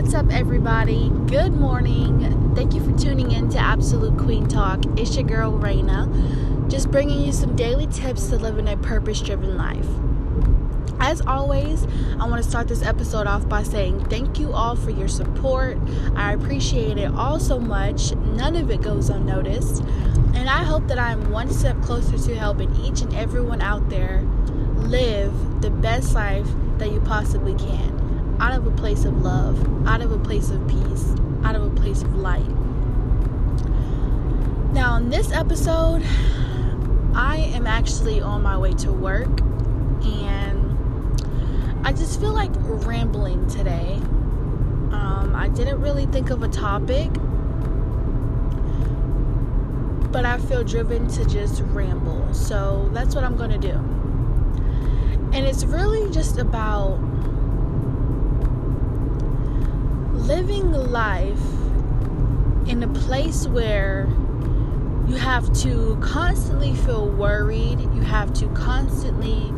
What's up, everybody? Good morning. Thank you for tuning in to Absolute Queen Talk. It's your girl, Raina, just bringing you some daily tips to living a purpose driven life. As always, I want to start this episode off by saying thank you all for your support. I appreciate it all so much. None of it goes unnoticed. And I hope that I'm one step closer to helping each and everyone out there live the best life that you possibly can out of a place of love, out of a place of peace, out of a place of light. Now, in this episode, I am actually on my way to work and I just feel like rambling today. Um, I didn't really think of a topic, but I feel driven to just ramble. So that's what I'm going to do. And it's really just about living life in a place where you have to constantly feel worried, you have to constantly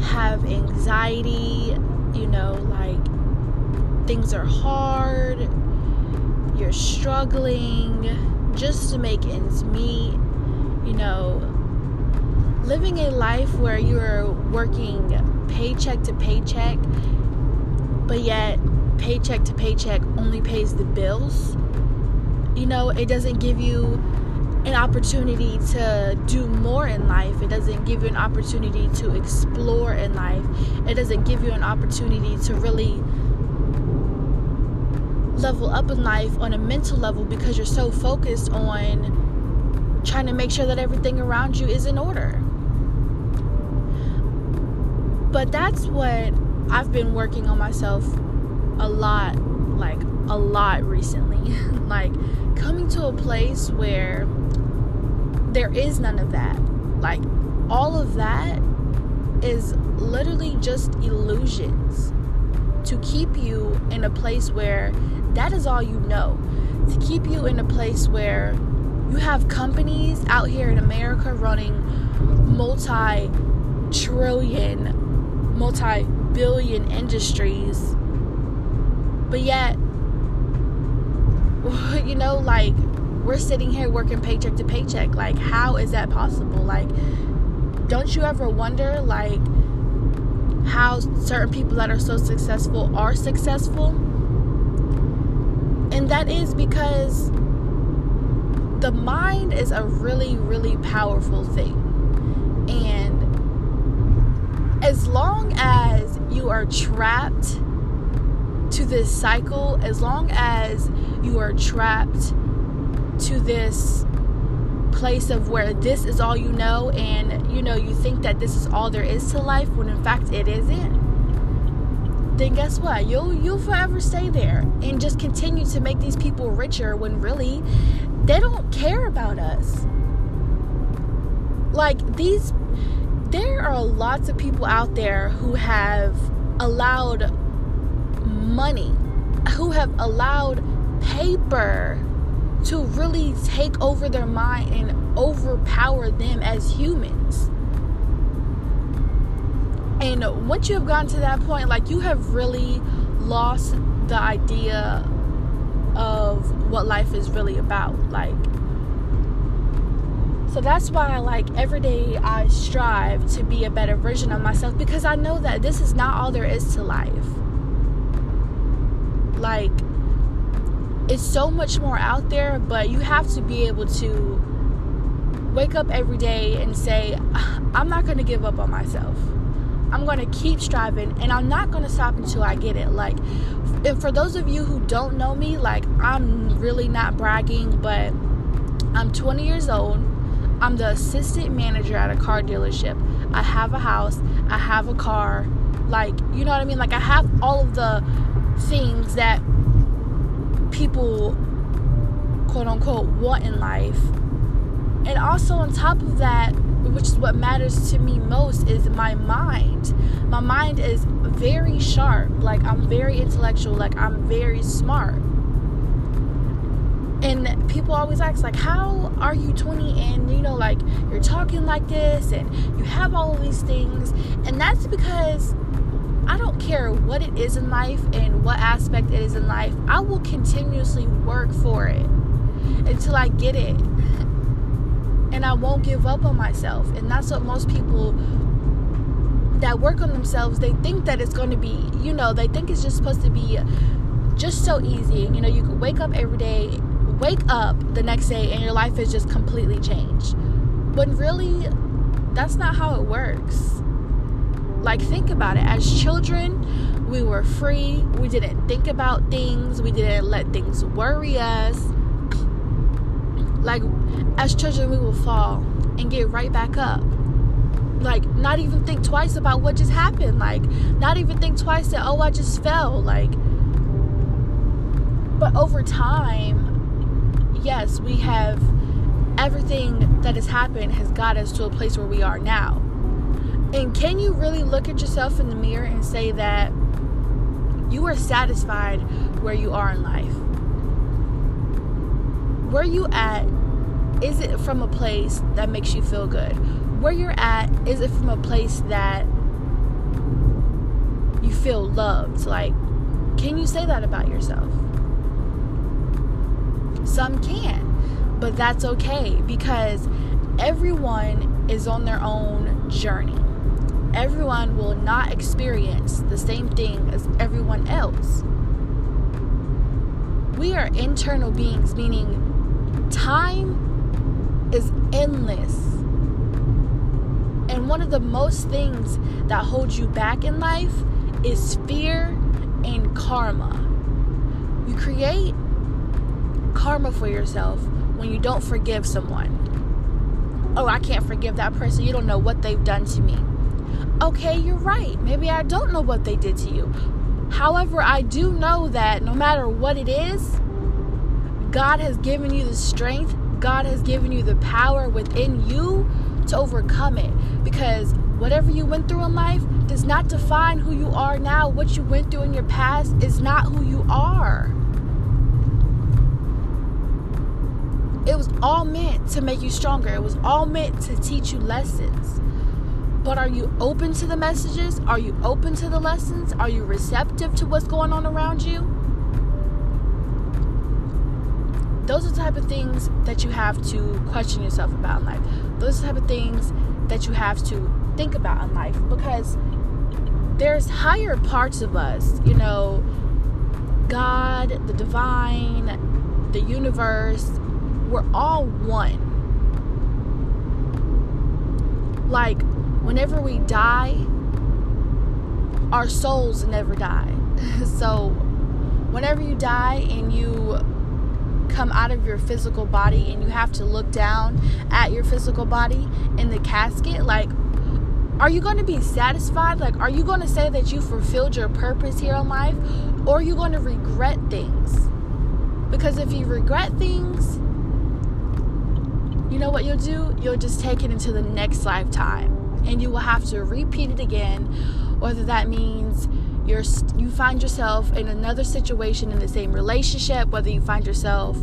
have anxiety, you know, like things are hard, you're struggling just to make ends meet, you know, living a life where you're working paycheck to paycheck, but yet paycheck to paycheck only pays the bills. You know, it doesn't give you an opportunity to do more in life. It doesn't give you an opportunity to explore in life. It doesn't give you an opportunity to really level up in life on a mental level because you're so focused on trying to make sure that everything around you is in order. But that's what I've been working on myself a lot, like a lot recently. like coming to a place where there is none of that. Like all of that is literally just illusions to keep you in a place where that is all you know. To keep you in a place where you have companies out here in America running multi trillion, multi billion industries but yet, you know, like we're sitting here working paycheck to paycheck. Like, how is that possible? Like, don't you ever wonder, like, how certain people that are so successful are successful? And that is because the mind is a really, really powerful thing. And as long as you are trapped to this cycle, as long as you are trapped to this place of where this is all you know and you know you think that this is all there is to life when in fact it isn't. Then guess what? You'll you'll forever stay there and just continue to make these people richer when really they don't care about us. Like these there are lots of people out there who have allowed money, who have allowed paper to really take over their mind and overpower them as humans. And once you have gotten to that point, like you have really lost the idea of what life is really about. Like, so that's why, like, every day I strive to be a better version of myself because I know that this is not all there is to life. Like, it's so much more out there, but you have to be able to wake up every day and say, ah, I'm not going to give up on myself. I'm going to keep striving and I'm not going to stop until I get it. Like, and for those of you who don't know me, like, I'm really not bragging, but I'm 20 years old. I'm the assistant manager at a car dealership. I have a house, I have a car. Like, you know what I mean? Like, I have all of the things that people quote unquote want in life. And also on top of that, which is what matters to me most is my mind. My mind is very sharp. Like I'm very intellectual, like I'm very smart. And people always ask like how are you 20 and you know like you're talking like this and you have all of these things and that's because I don't care what it is in life and what aspect it is in life, I will continuously work for it until I get it. And I won't give up on myself. And that's what most people that work on themselves, they think that it's going to be, you know, they think it's just supposed to be just so easy. You know, you can wake up every day, wake up the next day, and your life is just completely changed. But really, that's not how it works. Like, think about it. As children, we were free. We didn't think about things. We didn't let things worry us. Like, as children, we will fall and get right back up. Like, not even think twice about what just happened. Like, not even think twice that, oh, I just fell. Like, but over time, yes, we have everything that has happened has got us to a place where we are now. And can you really look at yourself in the mirror and say that you are satisfied where you are in life? Where you at, is it from a place that makes you feel good? Where you're at, is it from a place that you feel loved? Like, can you say that about yourself? Some can, but that's okay because everyone is on their own journey everyone will not experience the same thing as everyone else. We are internal beings, meaning time is endless. And one of the most things that holds you back in life is fear and karma. You create karma for yourself when you don't forgive someone. Oh, I can't forgive that person. You don't know what they've done to me okay, you're right. Maybe I don't know what they did to you. However, I do know that no matter what it is, God has given you the strength, God has given you the power within you to overcome it. Because whatever you went through in life does not define who you are now. What you went through in your past is not who you are. It was all meant to make you stronger, it was all meant to teach you lessons. But are you open to the messages? Are you open to the lessons? Are you receptive to what's going on around you? Those are the type of things that you have to question yourself about in life. Those are the type of things that you have to think about in life because there's higher parts of us, you know, God, the divine, the universe, we're all one. Like whenever we die, our souls never die. so, whenever you die and you come out of your physical body and you have to look down at your physical body in the casket, like, are you going to be satisfied? Like, are you going to say that you fulfilled your purpose here in life? Or are you going to regret things? Because if you regret things, you know what you'll do? You'll just take it into the next lifetime and you will have to repeat it again whether that means you're you find yourself in another situation in the same relationship whether you find yourself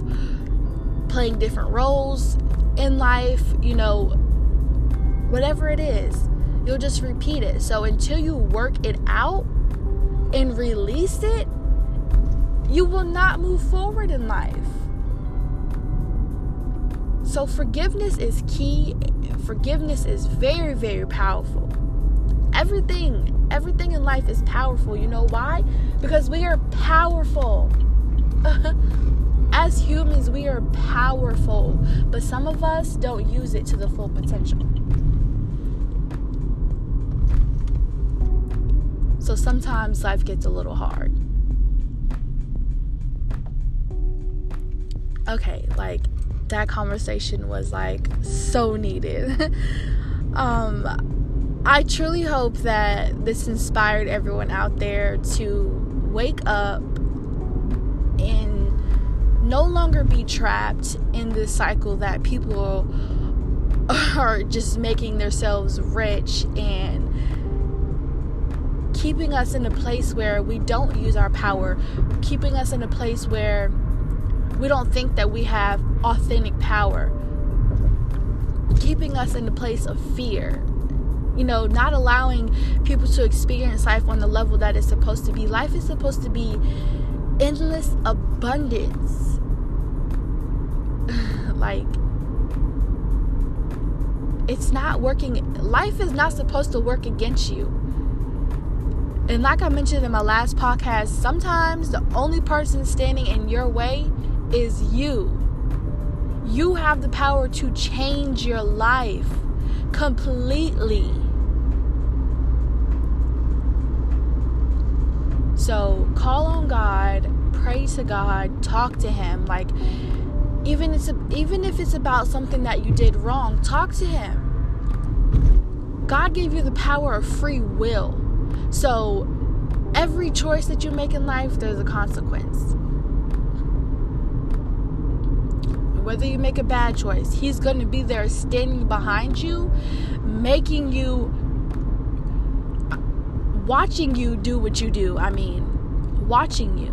playing different roles in life you know whatever it is you'll just repeat it. So until you work it out and release it you will not move forward in life so forgiveness is key forgiveness is very, very powerful. Everything, everything in life is powerful. You know why? Because we are powerful. As humans, we are powerful, but some of us don't use it to the full potential. So sometimes life gets a little hard. Okay, like that conversation was like so needed. um, I truly hope that this inspired everyone out there to wake up and no longer be trapped in this cycle that people are just making themselves rich and keeping us in a place where we don't use our power, keeping us in a place where we don't think that we have authentic power, keeping us in the place of fear. you know, not allowing people to experience life on the level that it's supposed to be. Life is supposed to be endless abundance. like, it's not working. Life is not supposed to work against you. And like I mentioned in my last podcast, sometimes the only person standing in your way is you. You have the power to change your life completely. So call on God, pray to God, talk to Him. Like even it's even if it's about something that you did wrong, talk to Him. God gave you the power of free will. So every choice that you make in life, there's a consequence. Whether you make a bad choice, He's going to be there standing behind you, making you, watching you do what you do. I mean, watching you.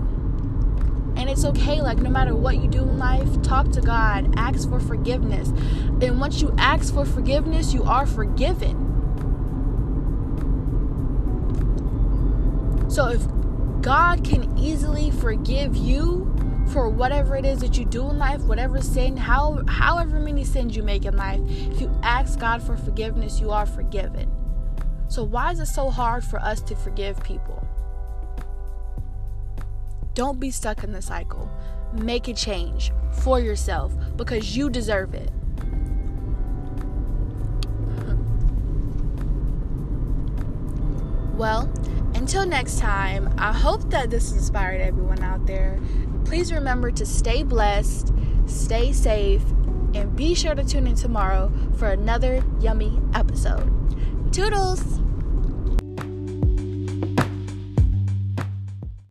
And it's okay, like, no matter what you do in life, talk to God, ask for forgiveness. And once you ask for forgiveness, you are forgiven. So if God can easily forgive you for whatever it is that you do in life, whatever sin, how however many sins you make in life, if you ask God for forgiveness, you are forgiven. So why is it so hard for us to forgive people? Don't be stuck in the cycle. Make a change for yourself because you deserve it. Well, until next time, I hope that this inspired everyone out there. Please remember to stay blessed, stay safe, and be sure to tune in tomorrow for another yummy episode. Toodles!